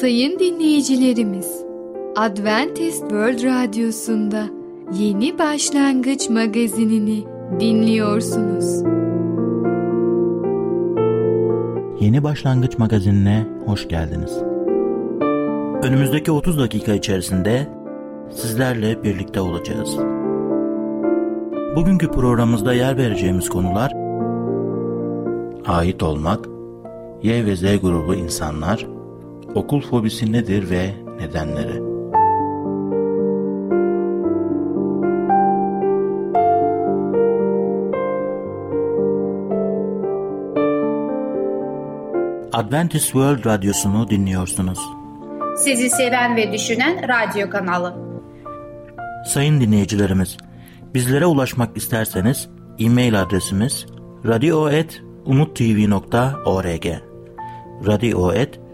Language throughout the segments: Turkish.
Sayın dinleyicilerimiz, Adventist World Radyosu'nda Yeni Başlangıç magazinini dinliyorsunuz. Yeni Başlangıç magazinine hoş geldiniz. Önümüzdeki 30 dakika içerisinde sizlerle birlikte olacağız. Bugünkü programımızda yer vereceğimiz konular ait olmak, Y ve Z grubu insanlar, okul fobisi nedir ve nedenleri. Adventist World Radyosu'nu dinliyorsunuz. Sizi seven ve düşünen radyo kanalı. Sayın dinleyicilerimiz, bizlere ulaşmak isterseniz e-mail adresimiz radio.umutv.org radio.umutv.org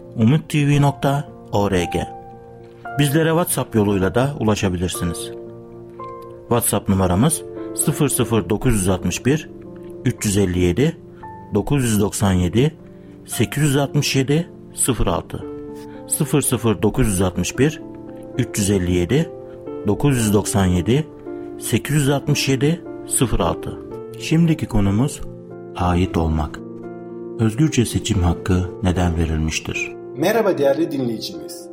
Bizlere WhatsApp yoluyla da ulaşabilirsiniz. WhatsApp numaramız 00961 357 997 867 06 00961 357 997 867 06 Şimdiki konumuz ait olmak. Özgürce seçim hakkı neden verilmiştir? Merhaba değerli dinleyicimiz.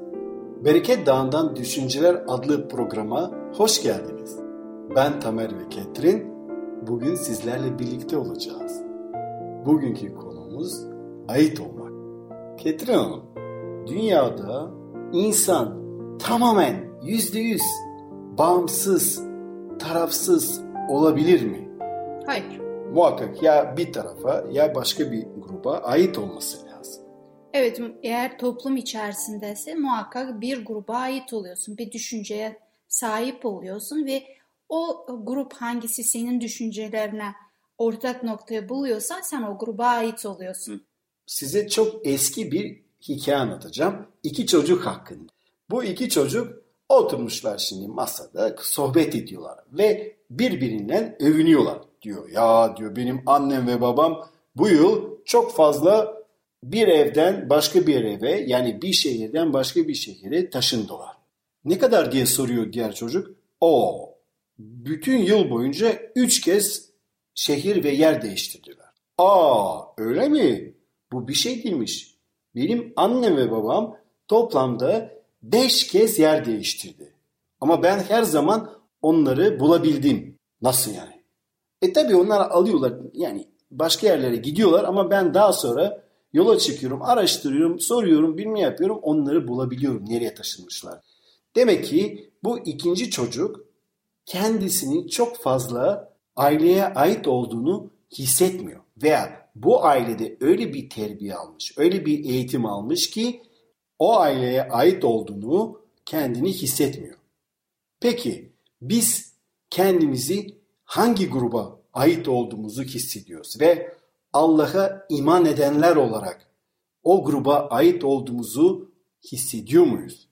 Bereket Dağı'ndan Düşünceler adlı programa hoş geldiniz. Ben Tamer ve Ketrin. Bugün sizlerle birlikte olacağız. Bugünkü konumuz ait olmak. Ketrin Hanım, dünyada insan tamamen yüzde yüz bağımsız, tarafsız olabilir mi? Hayır. Muhakkak ya bir tarafa ya başka bir gruba ait olması lazım. Evet eğer toplum içerisindeyse muhakkak bir gruba ait oluyorsun. Bir düşünceye sahip oluyorsun ve o grup hangisi senin düşüncelerine ortak noktayı buluyorsa sen o gruba ait oluyorsun. Size çok eski bir hikaye anlatacağım. İki çocuk hakkında. Bu iki çocuk oturmuşlar şimdi masada sohbet ediyorlar ve birbirinden övünüyorlar diyor. Ya diyor benim annem ve babam bu yıl çok fazla bir evden başka bir eve yani bir şehirden başka bir şehire taşındılar. Ne kadar diye soruyor diğer çocuk. O bütün yıl boyunca üç kez şehir ve yer değiştirdiler. Aa öyle mi? Bu bir şey değilmiş. Benim annem ve babam toplamda beş kez yer değiştirdi. Ama ben her zaman onları bulabildim. Nasıl yani? E tabi onlar alıyorlar yani başka yerlere gidiyorlar ama ben daha sonra yola çıkıyorum, araştırıyorum, soruyorum, bilme yapıyorum onları bulabiliyorum nereye taşınmışlar. Demek ki bu ikinci çocuk kendisini çok fazla aileye ait olduğunu hissetmiyor. Veya bu ailede öyle bir terbiye almış, öyle bir eğitim almış ki o aileye ait olduğunu kendini hissetmiyor. Peki biz kendimizi hangi gruba ait olduğumuzu hissediyoruz ve Allah'a iman edenler olarak o gruba ait olduğumuzu hissediyor muyuz?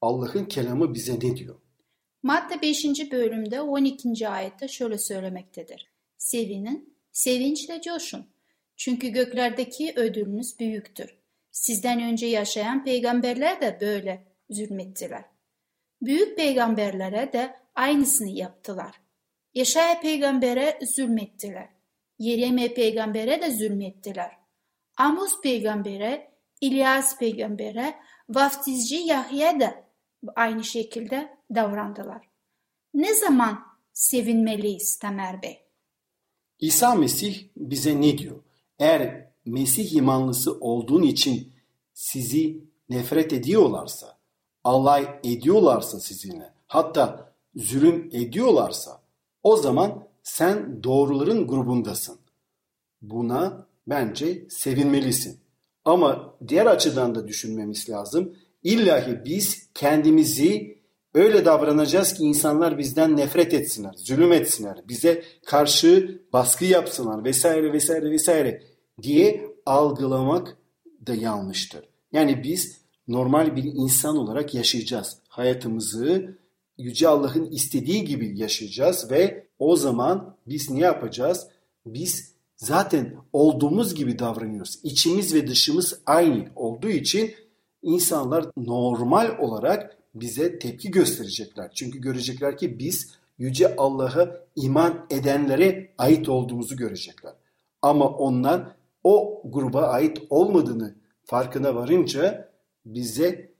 Allah'ın kelamı bize ne diyor? Matta 5. bölümde 12. ayette şöyle söylemektedir. Sevinin, sevinçle coşun. Çünkü göklerdeki ödülünüz büyüktür. Sizden önce yaşayan peygamberler de böyle zulmettiler. Büyük peygamberlere de aynısını yaptılar. Yaşaya peygambere zulmettiler. Yereme peygambere de zulmettiler. Amos peygambere, İlyas peygambere, vaftizci Yahya da aynı şekilde davrandılar. Ne zaman sevinmeliyiz Tamer Bey? İsa Mesih bize ne diyor? Eğer Mesih imanlısı olduğun için sizi nefret ediyorlarsa, alay ediyorlarsa sizinle, hatta zulüm ediyorlarsa o zaman sen doğruların grubundasın. Buna bence sevinmelisin. Ama diğer açıdan da düşünmemiz lazım. İllahi biz kendimizi öyle davranacağız ki insanlar bizden nefret etsinler, zulüm etsinler, bize karşı baskı yapsınlar vesaire vesaire vesaire diye algılamak da yanlıştır. Yani biz normal bir insan olarak yaşayacağız. Hayatımızı Yüce Allah'ın istediği gibi yaşayacağız ve o zaman biz ne yapacağız? Biz zaten olduğumuz gibi davranıyoruz. İçimiz ve dışımız aynı olduğu için insanlar normal olarak bize tepki gösterecekler. Çünkü görecekler ki biz Yüce Allah'a iman edenlere ait olduğumuzu görecekler. Ama onlar o gruba ait olmadığını farkına varınca bize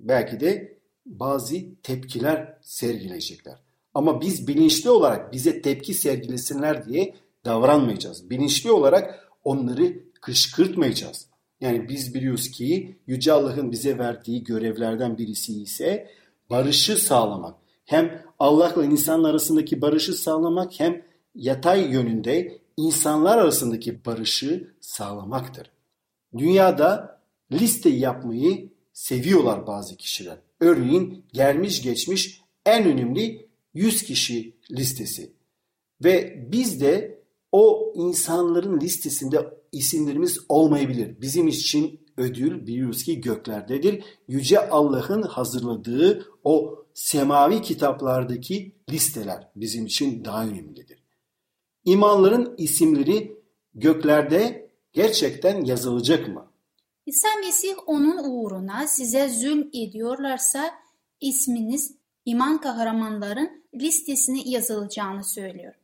belki de bazı tepkiler sergileyecekler. Ama biz bilinçli olarak bize tepki sergilesinler diye davranmayacağız. Bilinçli olarak onları kışkırtmayacağız. Yani biz biliyoruz ki Yüce Allah'ın bize verdiği görevlerden birisi ise barışı sağlamak. Hem Allah'la insan arasındaki barışı sağlamak hem yatay yönünde insanlar arasındaki barışı sağlamaktır. Dünyada liste yapmayı seviyorlar bazı kişiler. Örneğin gelmiş geçmiş en önemli 100 kişi listesi. Ve biz de o insanların listesinde isimlerimiz olmayabilir. Bizim için ödül biliyoruz ki göklerdedir. Yüce Allah'ın hazırladığı o semavi kitaplardaki listeler bizim için daha önemlidir. İmanların isimleri göklerde gerçekten yazılacak mı? İsa Mesih onun uğruna size zulm ediyorlarsa isminiz iman kahramanların listesine yazılacağını söylüyor.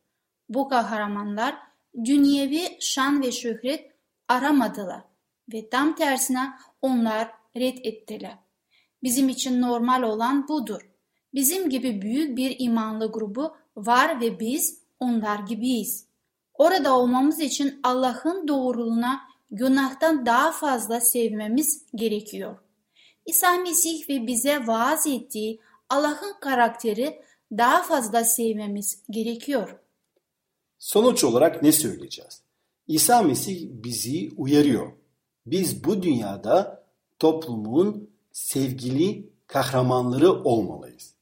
Bu kahramanlar dünyevi şan ve şöhret aramadılar ve tam tersine onlar red ettiler. Bizim için normal olan budur. Bizim gibi büyük bir imanlı grubu var ve biz onlar gibiyiz. Orada olmamız için Allah'ın doğruluğuna günahtan daha fazla sevmemiz gerekiyor. İsa Mesih ve bize vaaz ettiği Allah'ın karakteri daha fazla sevmemiz gerekiyor. Sonuç olarak ne söyleyeceğiz? İsa Mesih bizi uyarıyor. Biz bu dünyada toplumun sevgili kahramanları olmalıyız.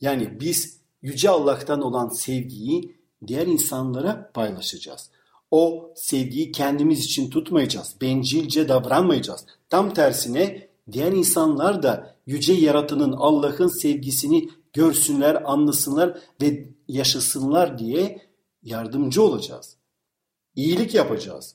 Yani biz Yüce Allah'tan olan sevgiyi diğer insanlara paylaşacağız. O sevgiyi kendimiz için tutmayacağız. Bencilce davranmayacağız. Tam tersine diğer insanlar da yüce yaratının Allah'ın sevgisini görsünler, anlasınlar ve yaşasınlar diye yardımcı olacağız. İyilik yapacağız.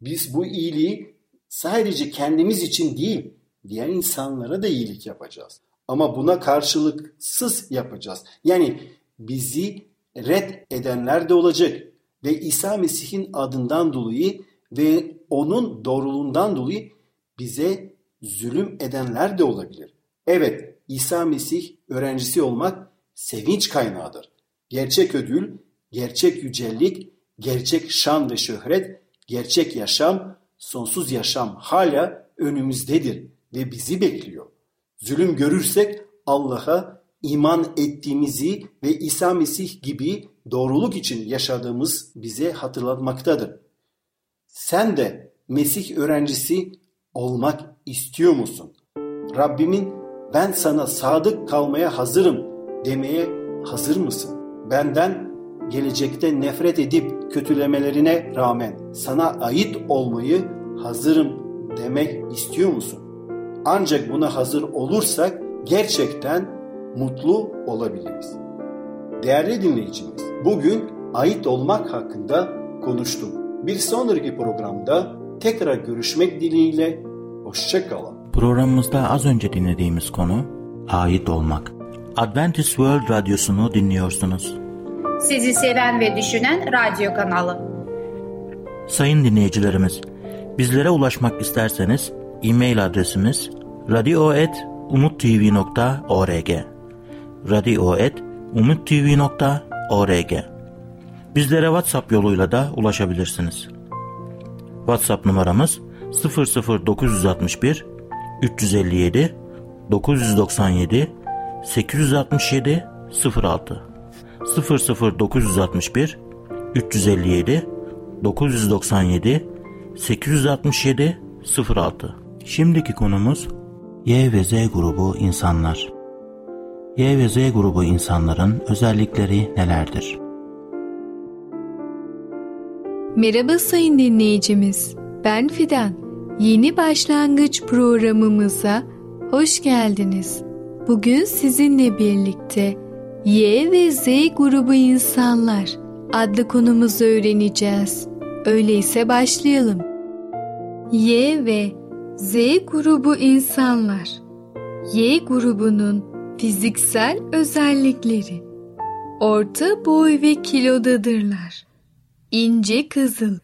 Biz bu iyiliği sadece kendimiz için değil, diğer insanlara da iyilik yapacağız. Ama buna karşılıksız yapacağız. Yani bizi red edenler de olacak ve İsa Mesih'in adından dolayı ve onun doğruluğundan dolayı bize zulüm edenler de olabilir. Evet, İsa Mesih öğrencisi olmak sevinç kaynağıdır. Gerçek ödül, gerçek yücellik, gerçek şan ve şöhret, gerçek yaşam, sonsuz yaşam hala önümüzdedir ve bizi bekliyor. Zulüm görürsek Allah'a iman ettiğimizi ve İsa Mesih gibi doğruluk için yaşadığımız bize hatırlatmaktadır. Sen de Mesih öğrencisi olmak istiyor musun? Rabbimin ben sana sadık kalmaya hazırım demeye hazır mısın? Benden gelecekte nefret edip kötülemelerine rağmen sana ait olmayı hazırım demek istiyor musun? Ancak buna hazır olursak gerçekten mutlu olabiliriz. Değerli dinleyicimiz, bugün ait olmak hakkında konuştuk. Bir sonraki programda tekrar görüşmek dileğiyle hoşçakalın. Programımızda az önce dinlediğimiz konu ait olmak. Adventist World Radyosu'nu dinliyorsunuz. Sizi seven ve düşünen radyo kanalı. Sayın dinleyicilerimiz, bizlere ulaşmak isterseniz e-mail adresimiz radio.umutv.org radio.umutv.org Bizlere WhatsApp yoluyla da ulaşabilirsiniz. WhatsApp numaramız 00961 357 997 867 06 00961 357 997 867 06 Şimdiki konumuz Y ve Z grubu insanlar. Y ve Z grubu insanların özellikleri nelerdir? Merhaba sayın dinleyicimiz. Ben Fidan. Yeni başlangıç programımıza hoş geldiniz. Bugün sizinle birlikte Y ve Z grubu insanlar adlı konumuzu öğreneceğiz. Öyleyse başlayalım. Y ve Z grubu insanlar. Y grubunun fiziksel özellikleri. Orta boy ve kilodadırlar. İnce kızıl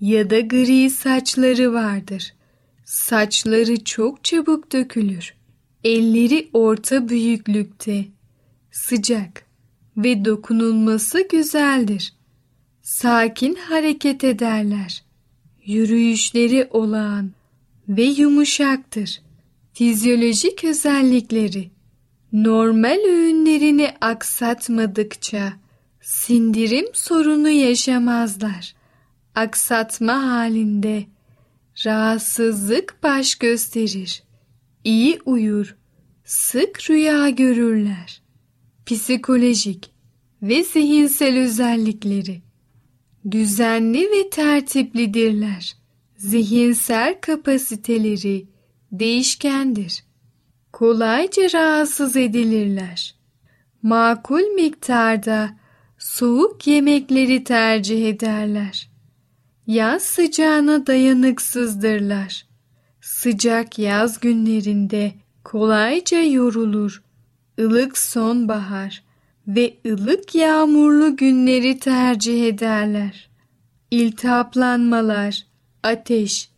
ya da gri saçları vardır. Saçları çok çabuk dökülür. Elleri orta büyüklükte. Sıcak ve dokunulması güzeldir. Sakin hareket ederler. Yürüyüşleri olağan ve yumuşaktır. Fizyolojik özellikleri normal öğünlerini aksatmadıkça sindirim sorunu yaşamazlar. Aksatma halinde rahatsızlık baş gösterir. İyi uyur, sık rüya görürler. Psikolojik ve zihinsel özellikleri düzenli ve tertiplidirler. Zihinsel kapasiteleri değişkendir. Kolayca rahatsız edilirler. Makul miktarda soğuk yemekleri tercih ederler. Yaz sıcağına dayanıksızdırlar. Sıcak yaz günlerinde kolayca yorulur. Ilık sonbahar ve ılık yağmurlu günleri tercih ederler. İltihaplanmalar, ateş,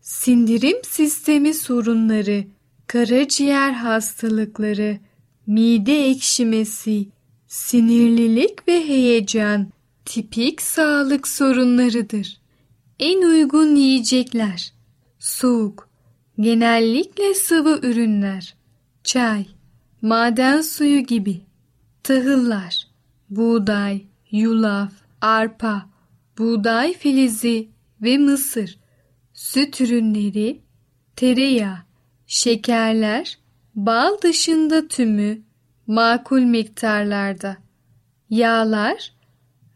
sindirim sistemi sorunları, karaciğer hastalıkları, mide ekşimesi, sinirlilik ve heyecan tipik sağlık sorunlarıdır. En uygun yiyecekler soğuk, genellikle sıvı ürünler, çay, maden suyu gibi, tahıllar, buğday, yulaf, arpa, buğday filizi ve mısır, süt ürünleri, tereyağı, şekerler, bal dışında tümü, makul miktarlarda, yağlar,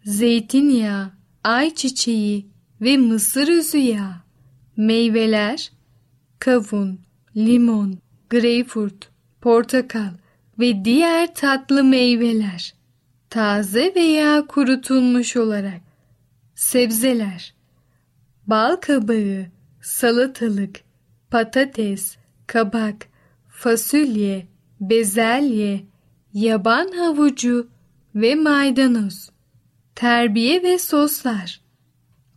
zeytinyağı, ayçiçeği ve mısır özü yağı, meyveler, kavun, limon, greyfurt, portakal ve diğer tatlı meyveler, taze veya kurutulmuş olarak, sebzeler, bal kabağı, salatalık, patates, kabak, fasulye, bezelye, yaban havucu ve maydanoz, terbiye ve soslar,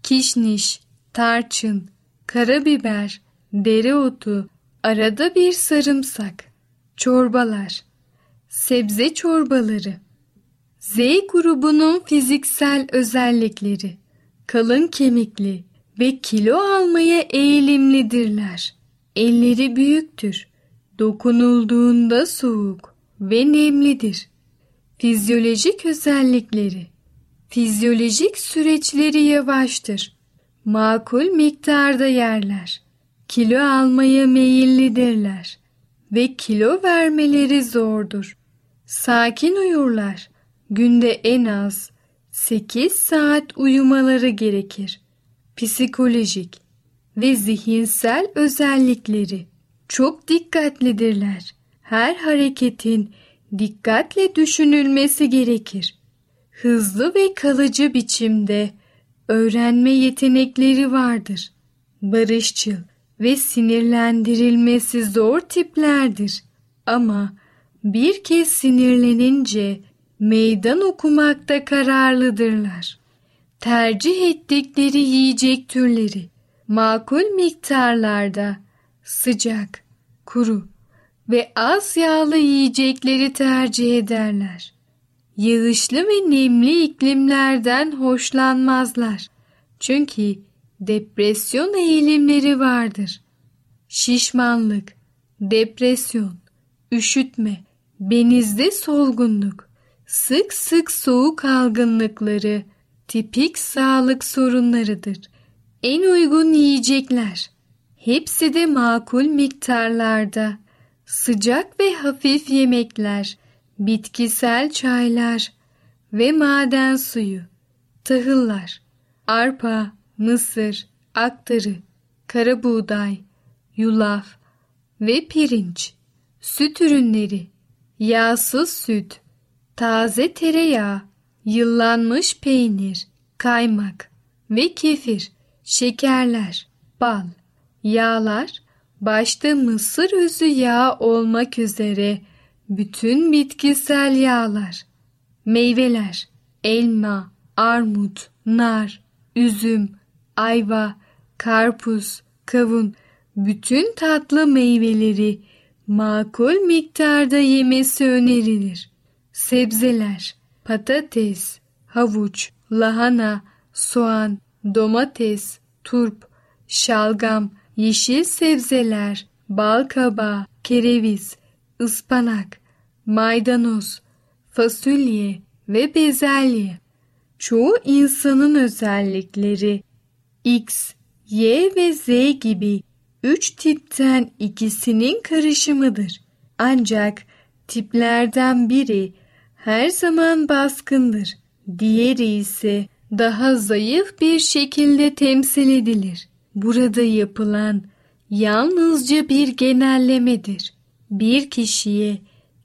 kişniş, tarçın, karabiber, dereotu, arada bir sarımsak, çorbalar, sebze çorbaları, Z grubunun fiziksel özellikleri, kalın kemikli ve kilo almaya eğilimlidirler. Elleri büyüktür, dokunulduğunda soğuk ve nemlidir. Fizyolojik özellikleri, fizyolojik süreçleri yavaştır makul miktarda yerler. Kilo almaya meyillidirler ve kilo vermeleri zordur. Sakin uyurlar. Günde en az 8 saat uyumaları gerekir. Psikolojik ve zihinsel özellikleri çok dikkatlidirler. Her hareketin dikkatle düşünülmesi gerekir. Hızlı ve kalıcı biçimde öğrenme yetenekleri vardır. Barışçıl ve sinirlendirilmesi zor tiplerdir. Ama bir kez sinirlenince meydan okumakta kararlıdırlar. Tercih ettikleri yiyecek türleri makul miktarlarda sıcak, kuru ve az yağlı yiyecekleri tercih ederler yağışlı ve nemli iklimlerden hoşlanmazlar. Çünkü depresyon eğilimleri vardır. Şişmanlık, depresyon, üşütme, benizde solgunluk, sık sık soğuk algınlıkları tipik sağlık sorunlarıdır. En uygun yiyecekler hepsi de makul miktarlarda sıcak ve hafif yemekler bitkisel çaylar ve maden suyu, tahıllar, arpa, mısır, aktarı, kara buğday, yulaf ve pirinç, süt ürünleri, yağsız süt, taze tereyağı, yıllanmış peynir, kaymak ve kefir, şekerler, bal, yağlar, başta mısır özü yağı olmak üzere bütün bitkisel yağlar, meyveler, elma, armut, nar, üzüm, ayva, karpuz, kavun, bütün tatlı meyveleri makul miktarda yemesi önerilir. Sebzeler, patates, havuç, lahana, soğan, domates, turp, şalgam, yeşil sebzeler, bal kabağı, kereviz, ıspanak, maydanoz, fasulye ve bezelye. Çoğu insanın özellikleri X, Y ve Z gibi üç tipten ikisinin karışımıdır. Ancak tiplerden biri her zaman baskındır. Diğeri ise daha zayıf bir şekilde temsil edilir. Burada yapılan yalnızca bir genellemedir. Bir kişiye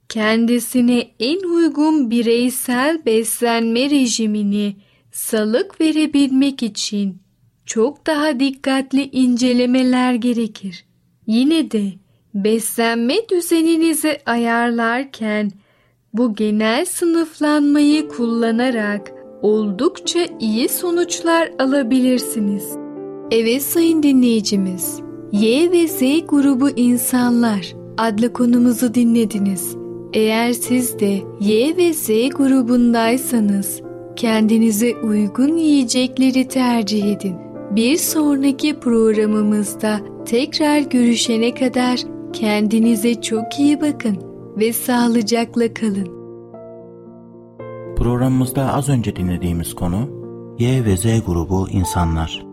kendisine en uygun bireysel beslenme rejimini salık verebilmek için çok daha dikkatli incelemeler gerekir. Yine de beslenme düzeninizi ayarlarken bu genel sınıflanmayı kullanarak oldukça iyi sonuçlar alabilirsiniz. Evet sayın dinleyicimiz, Y ve Z grubu insanlar adlı konumuzu dinlediniz. Eğer siz de Y ve Z grubundaysanız kendinize uygun yiyecekleri tercih edin. Bir sonraki programımızda tekrar görüşene kadar kendinize çok iyi bakın ve sağlıcakla kalın. Programımızda az önce dinlediğimiz konu Y ve Z grubu insanlar.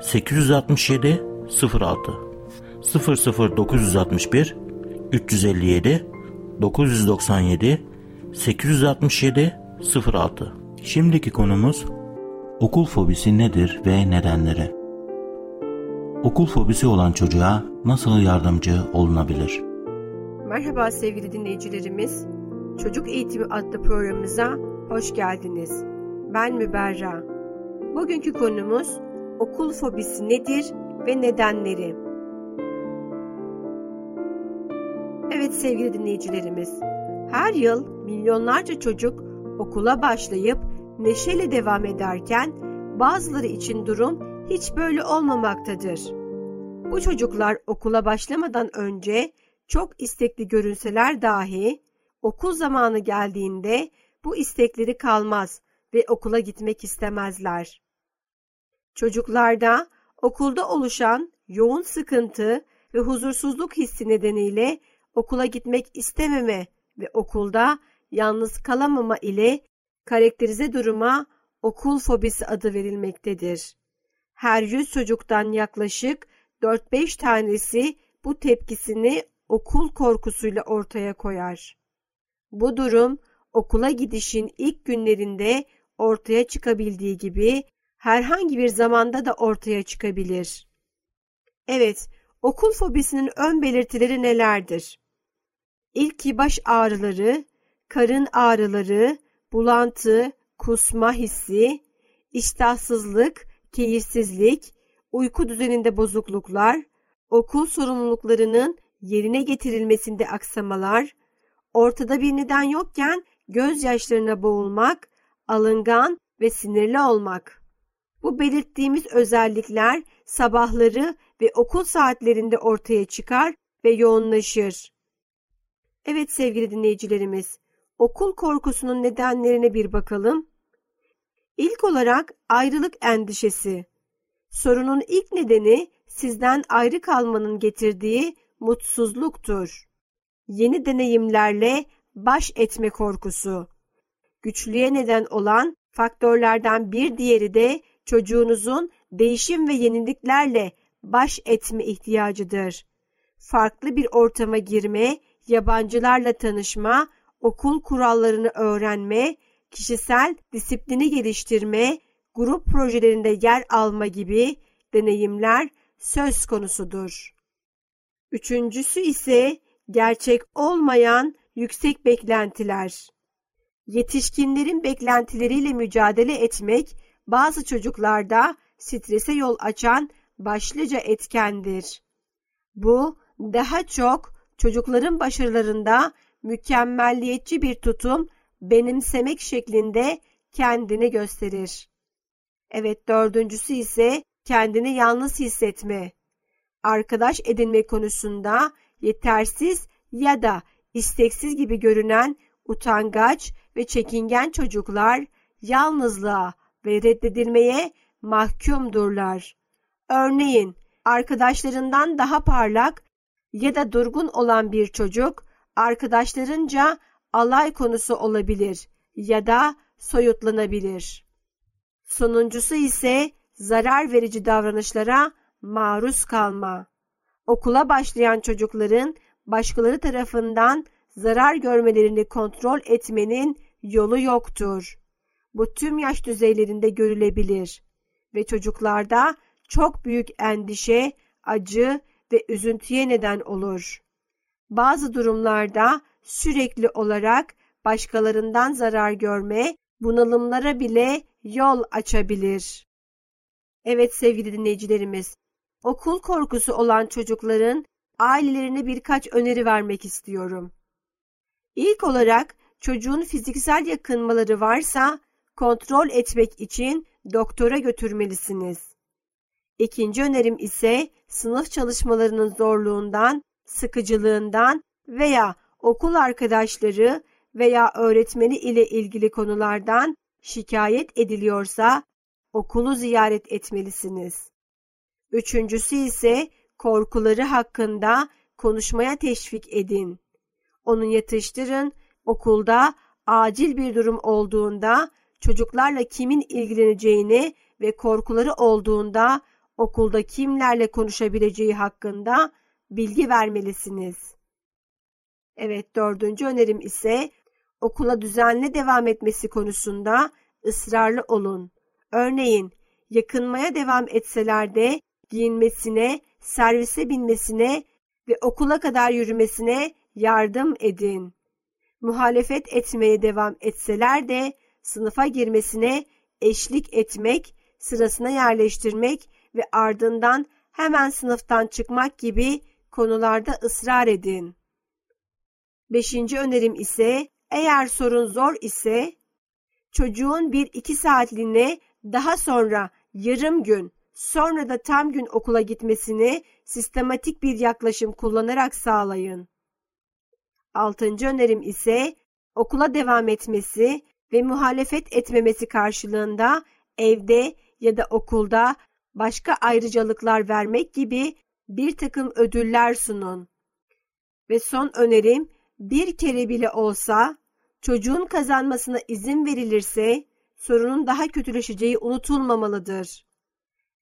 867 06 00961 357 997 867 06 Şimdiki konumuz okul fobisi nedir ve nedenleri? Okul fobisi olan çocuğa nasıl yardımcı olunabilir? Merhaba sevgili dinleyicilerimiz. Çocuk Eğitimi adlı programımıza hoş geldiniz. Ben Müberra. Bugünkü konumuz okul fobisi nedir ve nedenleri? Evet sevgili dinleyicilerimiz, her yıl milyonlarca çocuk okula başlayıp neşeyle devam ederken bazıları için durum hiç böyle olmamaktadır. Bu çocuklar okula başlamadan önce çok istekli görünseler dahi okul zamanı geldiğinde bu istekleri kalmaz ve okula gitmek istemezler. Çocuklarda okulda oluşan yoğun sıkıntı ve huzursuzluk hissi nedeniyle okula gitmek istememe ve okulda yalnız kalamama ile karakterize duruma okul fobisi adı verilmektedir. Her yüz çocuktan yaklaşık 4-5 tanesi bu tepkisini okul korkusuyla ortaya koyar. Bu durum okula gidişin ilk günlerinde ortaya çıkabildiği gibi herhangi bir zamanda da ortaya çıkabilir. Evet, okul fobisinin ön belirtileri nelerdir? İlk baş ağrıları, karın ağrıları, bulantı, kusma hissi, iştahsızlık, keyifsizlik, uyku düzeninde bozukluklar, okul sorumluluklarının yerine getirilmesinde aksamalar, ortada bir neden yokken gözyaşlarına boğulmak, alıngan ve sinirli olmak. Bu belirttiğimiz özellikler sabahları ve okul saatlerinde ortaya çıkar ve yoğunlaşır. Evet sevgili dinleyicilerimiz, okul korkusunun nedenlerine bir bakalım. İlk olarak ayrılık endişesi. Sorunun ilk nedeni sizden ayrı kalmanın getirdiği mutsuzluktur. Yeni deneyimlerle baş etme korkusu. Güçlüğe neden olan faktörlerden bir diğeri de çocuğunuzun değişim ve yeniliklerle baş etme ihtiyacıdır. farklı bir ortama girme, yabancılarla tanışma, okul kurallarını öğrenme, kişisel disiplini geliştirme, grup projelerinde yer alma gibi deneyimler söz konusudur. Üçüncüsü ise gerçek olmayan yüksek beklentiler. Yetişkinlerin beklentileriyle mücadele etmek bazı çocuklarda strese yol açan başlıca etkendir. Bu daha çok çocukların başarılarında mükemmelliyetçi bir tutum benimsemek şeklinde kendini gösterir. Evet dördüncüsü ise kendini yalnız hissetme. Arkadaş edinme konusunda yetersiz ya da isteksiz gibi görünen utangaç ve çekingen çocuklar yalnızlığa ve reddedilmeye mahkumdurlar. Örneğin arkadaşlarından daha parlak ya da durgun olan bir çocuk arkadaşlarınca alay konusu olabilir ya da soyutlanabilir. Sonuncusu ise zarar verici davranışlara maruz kalma. Okula başlayan çocukların başkaları tarafından zarar görmelerini kontrol etmenin yolu yoktur. Bu tüm yaş düzeylerinde görülebilir ve çocuklarda çok büyük endişe, acı ve üzüntüye neden olur. Bazı durumlarda sürekli olarak başkalarından zarar görme, bunalımlara bile yol açabilir. Evet sevgili dinleyicilerimiz, okul korkusu olan çocukların ailelerine birkaç öneri vermek istiyorum. İlk olarak çocuğun fiziksel yakınmaları varsa kontrol etmek için doktora götürmelisiniz. İkinci önerim ise sınıf çalışmalarının zorluğundan, sıkıcılığından veya okul arkadaşları veya öğretmeni ile ilgili konulardan şikayet ediliyorsa okulu ziyaret etmelisiniz. Üçüncüsü ise korkuları hakkında konuşmaya teşvik edin. Onu yatıştırın, okulda acil bir durum olduğunda çocuklarla kimin ilgileneceğini ve korkuları olduğunda okulda kimlerle konuşabileceği hakkında bilgi vermelisiniz. Evet dördüncü önerim ise okula düzenli devam etmesi konusunda ısrarlı olun. Örneğin yakınmaya devam etseler de giyinmesine, servise binmesine ve okula kadar yürümesine yardım edin. Muhalefet etmeye devam etseler de sınıfa girmesine eşlik etmek, sırasına yerleştirmek ve ardından hemen sınıftan çıkmak gibi konularda ısrar edin. Beşinci önerim ise eğer sorun zor ise çocuğun bir iki saatliğine daha sonra yarım gün sonra da tam gün okula gitmesini sistematik bir yaklaşım kullanarak sağlayın. Altıncı önerim ise okula devam etmesi ve muhalefet etmemesi karşılığında evde ya da okulda başka ayrıcalıklar vermek gibi bir takım ödüller sunun. Ve son önerim bir kere bile olsa çocuğun kazanmasına izin verilirse sorunun daha kötüleşeceği unutulmamalıdır.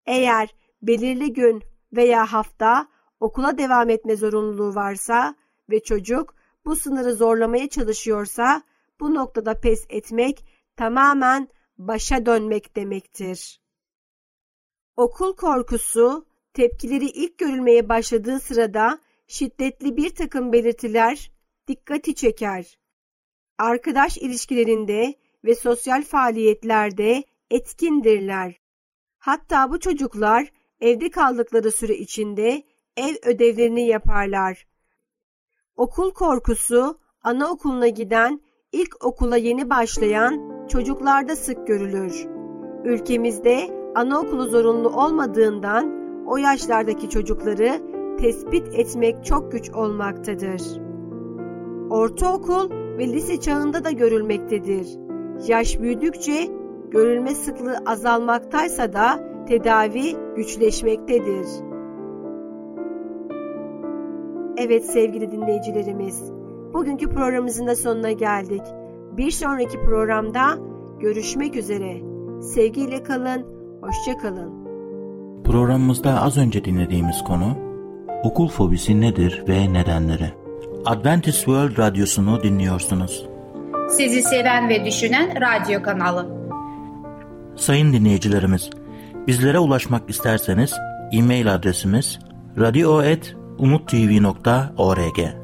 Eğer belirli gün veya hafta okula devam etme zorunluluğu varsa ve çocuk bu sınırı zorlamaya çalışıyorsa bu noktada pes etmek tamamen başa dönmek demektir. Okul korkusu tepkileri ilk görülmeye başladığı sırada şiddetli bir takım belirtiler dikkati çeker. Arkadaş ilişkilerinde ve sosyal faaliyetlerde etkindirler. Hatta bu çocuklar evde kaldıkları süre içinde ev ödevlerini yaparlar. Okul korkusu anaokuluna giden, ilk okula yeni başlayan çocuklarda sık görülür. Ülkemizde anaokulu zorunlu olmadığından o yaşlardaki çocukları tespit etmek çok güç olmaktadır. Ortaokul ve lise çağında da görülmektedir. Yaş büyüdükçe görülme sıklığı azalmaktaysa da tedavi güçleşmektedir. Evet sevgili dinleyicilerimiz, bugünkü programımızın da sonuna geldik. Bir sonraki programda görüşmek üzere. Sevgiyle kalın, hoşça kalın. Programımızda az önce dinlediğimiz konu Okul fobisi nedir ve nedenleri? Adventist World Radyosu'nu dinliyorsunuz. Sizi seven ve düşünen radyo kanalı. Sayın dinleyicilerimiz, bizlere ulaşmak isterseniz e-mail adresimiz radio.umutv.org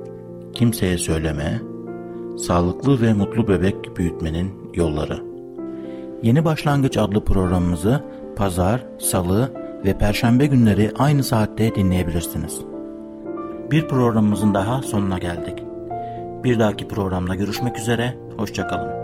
kimseye söyleme, sağlıklı ve mutlu bebek büyütmenin yolları. Yeni Başlangıç adlı programımızı pazar, salı ve perşembe günleri aynı saatte dinleyebilirsiniz. Bir programımızın daha sonuna geldik. Bir dahaki programda görüşmek üzere, hoşçakalın.